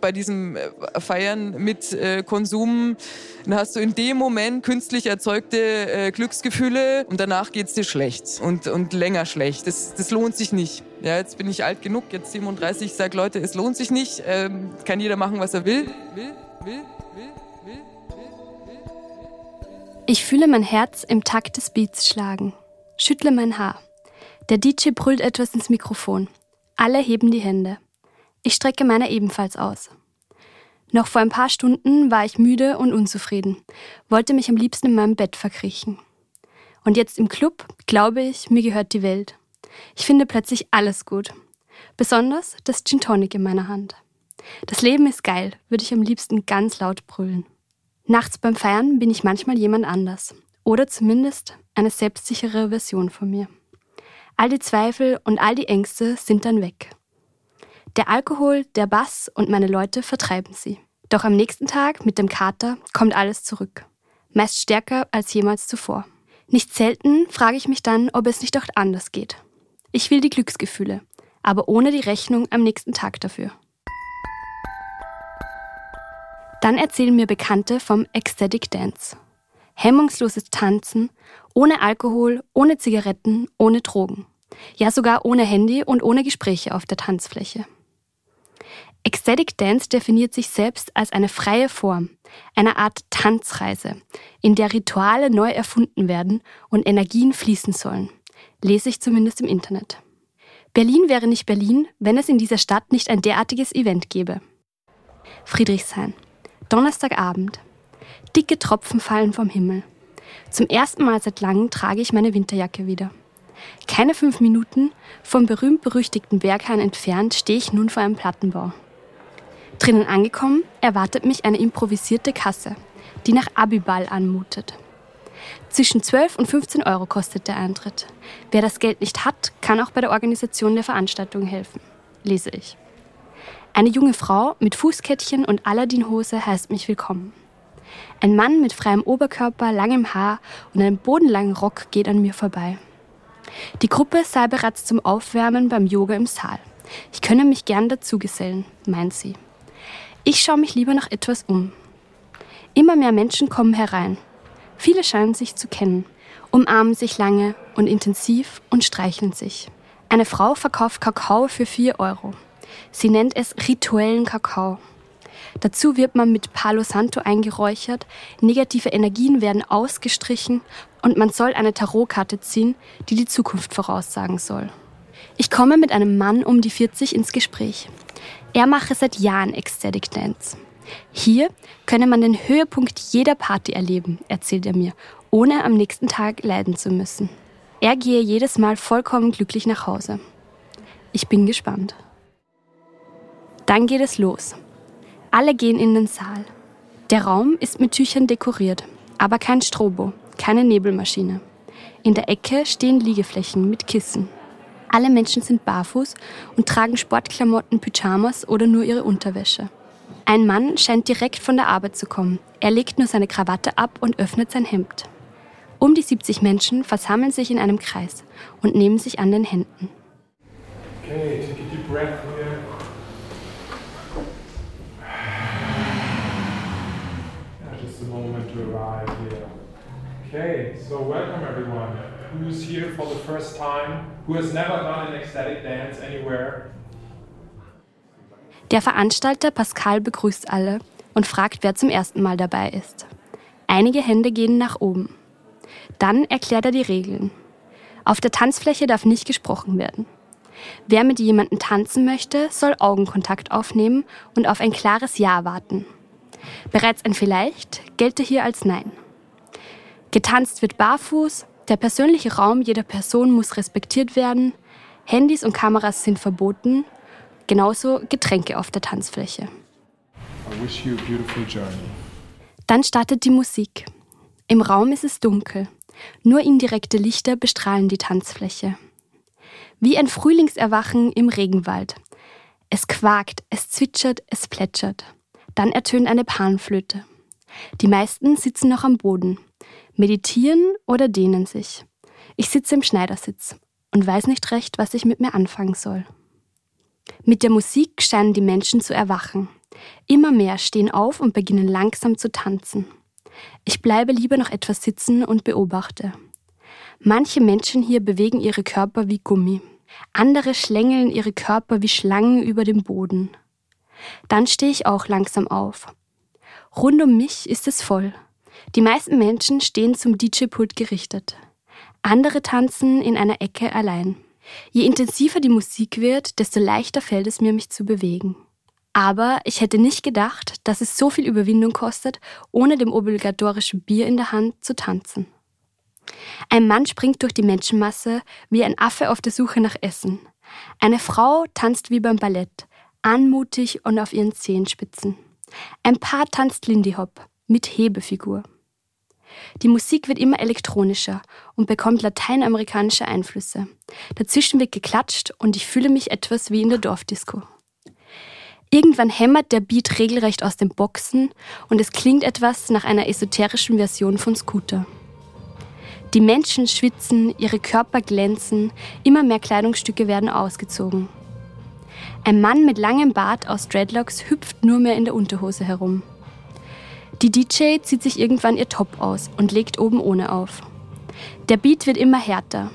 bei diesem äh, Feiern mit äh, Konsum, dann hast du in dem Moment künstlich erzeugte äh, Glücksgefühle und danach geht es dir schlecht und, und länger schlecht. Das, das lohnt sich nicht. Ja, jetzt bin ich alt genug, jetzt 37, ich sage Leute, es lohnt sich nicht. Ähm, kann jeder machen, was er will. will, will, will, ich fühle mein Herz im Takt des Beats schlagen, schüttle mein Haar. Der DJ brüllt etwas ins Mikrofon. Alle heben die Hände. Ich strecke meine ebenfalls aus. Noch vor ein paar Stunden war ich müde und unzufrieden, wollte mich am liebsten in meinem Bett verkriechen. Und jetzt im Club glaube ich, mir gehört die Welt. Ich finde plötzlich alles gut. Besonders das Gin Tonic in meiner Hand. Das Leben ist geil, würde ich am liebsten ganz laut brüllen. Nachts beim Feiern bin ich manchmal jemand anders. Oder zumindest eine selbstsichere Version von mir. All die Zweifel und all die Ängste sind dann weg. Der Alkohol, der Bass und meine Leute vertreiben sie. Doch am nächsten Tag mit dem Kater kommt alles zurück. Meist stärker als jemals zuvor. Nicht selten frage ich mich dann, ob es nicht auch anders geht. Ich will die Glücksgefühle, aber ohne die Rechnung am nächsten Tag dafür. Dann erzählen mir Bekannte vom Ecstatic Dance. Hemmungsloses Tanzen, ohne Alkohol, ohne Zigaretten, ohne Drogen. Ja, sogar ohne Handy und ohne Gespräche auf der Tanzfläche. Ecstatic Dance definiert sich selbst als eine freie Form, eine Art Tanzreise, in der Rituale neu erfunden werden und Energien fließen sollen. Lese ich zumindest im Internet. Berlin wäre nicht Berlin, wenn es in dieser Stadt nicht ein derartiges Event gäbe. Friedrichshain. Donnerstagabend. Dicke Tropfen fallen vom Himmel. Zum ersten Mal seit langem trage ich meine Winterjacke wieder. Keine fünf Minuten vom berühmt-berüchtigten Berghain entfernt stehe ich nun vor einem Plattenbau. Drinnen angekommen, erwartet mich eine improvisierte Kasse, die nach Abiball anmutet. Zwischen 12 und 15 Euro kostet der Eintritt. Wer das Geld nicht hat, kann auch bei der Organisation der Veranstaltung helfen. Lese ich. Eine junge Frau mit Fußkettchen und Aladdin-Hose heißt mich willkommen. Ein Mann mit freiem Oberkörper, langem Haar und einem bodenlangen Rock geht an mir vorbei. Die Gruppe sei bereits zum Aufwärmen beim Yoga im Saal. Ich könne mich gern dazugesellen, meint sie. Ich schaue mich lieber noch etwas um. Immer mehr Menschen kommen herein. Viele scheinen sich zu kennen, umarmen sich lange und intensiv und streicheln sich. Eine Frau verkauft Kakao für 4 Euro. Sie nennt es rituellen Kakao. Dazu wird man mit Palo Santo eingeräuchert, negative Energien werden ausgestrichen und man soll eine Tarotkarte ziehen, die die Zukunft voraussagen soll. Ich komme mit einem Mann um die 40 ins Gespräch. Er mache seit Jahren Ecstatic Dance. Hier könne man den Höhepunkt jeder Party erleben, erzählt er mir, ohne am nächsten Tag leiden zu müssen. Er gehe jedes Mal vollkommen glücklich nach Hause. Ich bin gespannt. Dann geht es los. Alle gehen in den Saal. Der Raum ist mit Tüchern dekoriert, aber kein Strobo, keine Nebelmaschine. In der Ecke stehen Liegeflächen mit Kissen. Alle Menschen sind barfuß und tragen Sportklamotten, Pyjamas oder nur ihre Unterwäsche. Ein Mann scheint direkt von der Arbeit zu kommen. Er legt nur seine Krawatte ab und öffnet sein Hemd. Um die 70 Menschen versammeln sich in einem Kreis und nehmen sich an den Händen. Okay, take a deep breath here. Just a moment to arrive here. Okay, so welcome everyone. Who's here for the first time? Der Veranstalter Pascal begrüßt alle und fragt, wer zum ersten Mal dabei ist. Einige Hände gehen nach oben. Dann erklärt er die Regeln. Auf der Tanzfläche darf nicht gesprochen werden. Wer mit jemandem tanzen möchte, soll Augenkontakt aufnehmen und auf ein klares Ja warten. Bereits ein Vielleicht gelte hier als Nein. Getanzt wird barfuß, der persönliche Raum jeder Person muss respektiert werden, Handys und Kameras sind verboten, genauso Getränke auf der Tanzfläche. Dann startet die Musik. Im Raum ist es dunkel. Nur indirekte Lichter bestrahlen die Tanzfläche. Wie ein Frühlingserwachen im Regenwald. Es quakt, es zwitschert, es plätschert. Dann ertönt eine Panflöte. Die meisten sitzen noch am Boden meditieren oder dehnen sich. Ich sitze im Schneidersitz und weiß nicht recht, was ich mit mir anfangen soll. Mit der Musik scheinen die Menschen zu erwachen. Immer mehr stehen auf und beginnen langsam zu tanzen. Ich bleibe lieber noch etwas sitzen und beobachte. Manche Menschen hier bewegen ihre Körper wie Gummi. Andere schlängeln ihre Körper wie Schlangen über dem Boden. Dann stehe ich auch langsam auf. Rund um mich ist es voll. Die meisten Menschen stehen zum DJ-Pult gerichtet. Andere tanzen in einer Ecke allein. Je intensiver die Musik wird, desto leichter fällt es mir, mich zu bewegen. Aber ich hätte nicht gedacht, dass es so viel Überwindung kostet, ohne dem obligatorischen Bier in der Hand zu tanzen. Ein Mann springt durch die Menschenmasse wie ein Affe auf der Suche nach Essen. Eine Frau tanzt wie beim Ballett, anmutig und auf ihren Zehenspitzen. Ein Paar tanzt Lindy Hop mit Hebefigur. Die Musik wird immer elektronischer und bekommt lateinamerikanische Einflüsse. Dazwischen wird geklatscht und ich fühle mich etwas wie in der Dorfdisco. Irgendwann hämmert der Beat regelrecht aus den Boxen und es klingt etwas nach einer esoterischen Version von Scooter. Die Menschen schwitzen, ihre Körper glänzen, immer mehr Kleidungsstücke werden ausgezogen. Ein Mann mit langem Bart aus Dreadlocks hüpft nur mehr in der Unterhose herum. Die DJ zieht sich irgendwann ihr Top aus und legt oben ohne auf. Der Beat wird immer härter.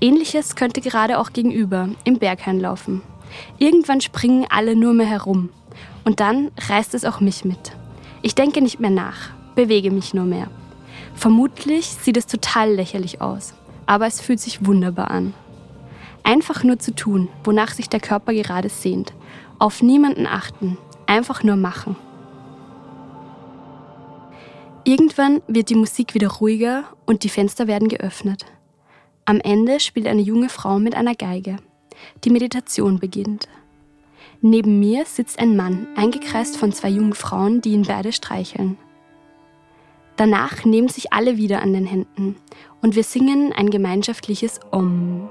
Ähnliches könnte gerade auch gegenüber, im Berghain laufen. Irgendwann springen alle nur mehr herum. Und dann reißt es auch mich mit. Ich denke nicht mehr nach, bewege mich nur mehr. Vermutlich sieht es total lächerlich aus, aber es fühlt sich wunderbar an. Einfach nur zu tun, wonach sich der Körper gerade sehnt. Auf niemanden achten, einfach nur machen. Irgendwann wird die Musik wieder ruhiger und die Fenster werden geöffnet. Am Ende spielt eine junge Frau mit einer Geige. Die Meditation beginnt. Neben mir sitzt ein Mann, eingekreist von zwei jungen Frauen, die ihn beide streicheln. Danach nehmen sich alle wieder an den Händen und wir singen ein gemeinschaftliches Om.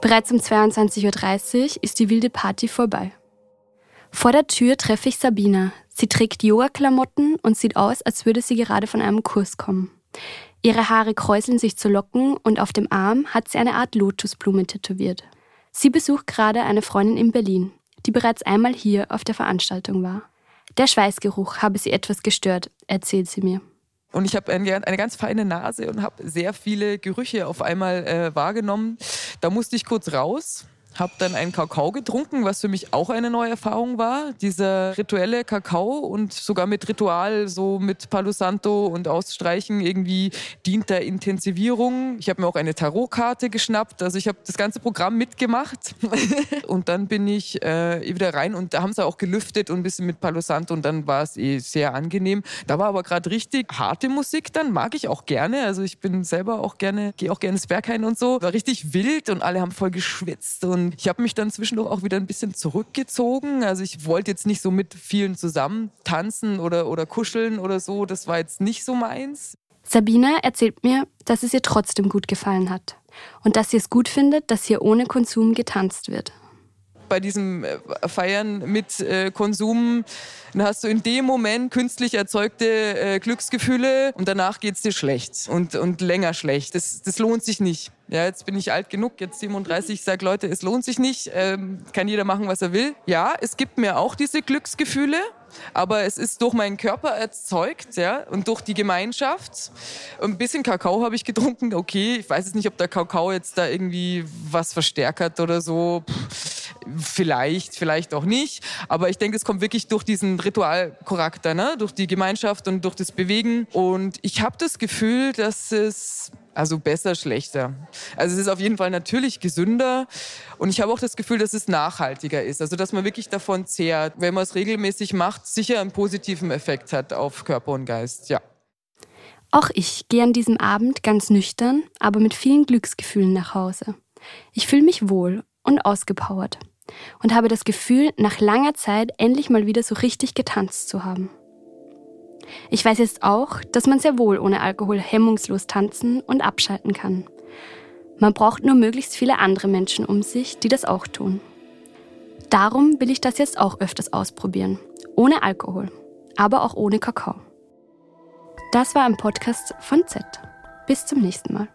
Bereits um 22.30 Uhr ist die wilde Party vorbei. Vor der Tür treffe ich Sabina. Sie trägt Yoga-Klamotten und sieht aus, als würde sie gerade von einem Kurs kommen. Ihre Haare kräuseln sich zu Locken und auf dem Arm hat sie eine Art Lotusblume tätowiert. Sie besucht gerade eine Freundin in Berlin, die bereits einmal hier auf der Veranstaltung war. Der Schweißgeruch habe sie etwas gestört, erzählt sie mir. Und ich habe eine, ganz feine Nase und habe sehr viele Gerüche auf einmal äh, wahrgenommen. Da musste ich kurz raus habe dann einen Kakao getrunken, was für mich auch eine neue Erfahrung war. Dieser rituelle Kakao und sogar mit Ritual, so mit Palo Santo und Ausstreichen irgendwie dient der Intensivierung. Ich habe mir auch eine Tarotkarte geschnappt, also ich habe das ganze Programm mitgemacht. und dann bin ich äh, wieder rein und da haben sie auch gelüftet und ein bisschen mit Palo Santo und dann war es eh sehr angenehm. Da war aber gerade richtig harte Musik, dann mag ich auch gerne. Also ich bin selber auch gerne, gehe auch gerne ins Berghain und so. War richtig wild und alle haben voll geschwitzt und ich habe mich dann zwischendurch auch wieder ein bisschen zurückgezogen. Also ich wollte jetzt nicht so mit vielen zusammen tanzen oder, oder kuscheln oder so. Das war jetzt nicht so meins. Sabina erzählt mir, dass es ihr trotzdem gut gefallen hat und dass sie es gut findet, dass hier ohne Konsum getanzt wird bei diesem äh, Feiern mit äh, Konsum, dann hast du in dem Moment künstlich erzeugte äh, Glücksgefühle und danach geht es dir schlecht und, und länger schlecht. Das, das lohnt sich nicht. Ja, jetzt bin ich alt genug, jetzt 37, ich sage Leute, es lohnt sich nicht, ähm, kann jeder machen, was er will. Ja, es gibt mir auch diese Glücksgefühle, aber es ist durch meinen Körper erzeugt, ja, und durch die Gemeinschaft. Ein bisschen Kakao habe ich getrunken, okay, ich weiß jetzt nicht, ob der Kakao jetzt da irgendwie was verstärkt hat oder so. Pff Vielleicht, vielleicht auch nicht. Aber ich denke, es kommt wirklich durch diesen Ritualcharakter, ne? durch die Gemeinschaft und durch das Bewegen. Und ich habe das Gefühl, dass es also besser, schlechter. Also es ist auf jeden Fall natürlich gesünder und ich habe auch das Gefühl, dass es nachhaltiger ist. Also dass man wirklich davon zehrt, wenn man es regelmäßig macht, sicher einen positiven Effekt hat auf Körper und Geist. Ja. Auch ich gehe an diesem Abend ganz nüchtern, aber mit vielen Glücksgefühlen nach Hause. Ich fühle mich wohl und ausgepowert und habe das Gefühl, nach langer Zeit endlich mal wieder so richtig getanzt zu haben. Ich weiß jetzt auch, dass man sehr wohl ohne Alkohol hemmungslos tanzen und abschalten kann. Man braucht nur möglichst viele andere Menschen um sich, die das auch tun. Darum will ich das jetzt auch öfters ausprobieren. Ohne Alkohol, aber auch ohne Kakao. Das war ein Podcast von Z. Bis zum nächsten Mal.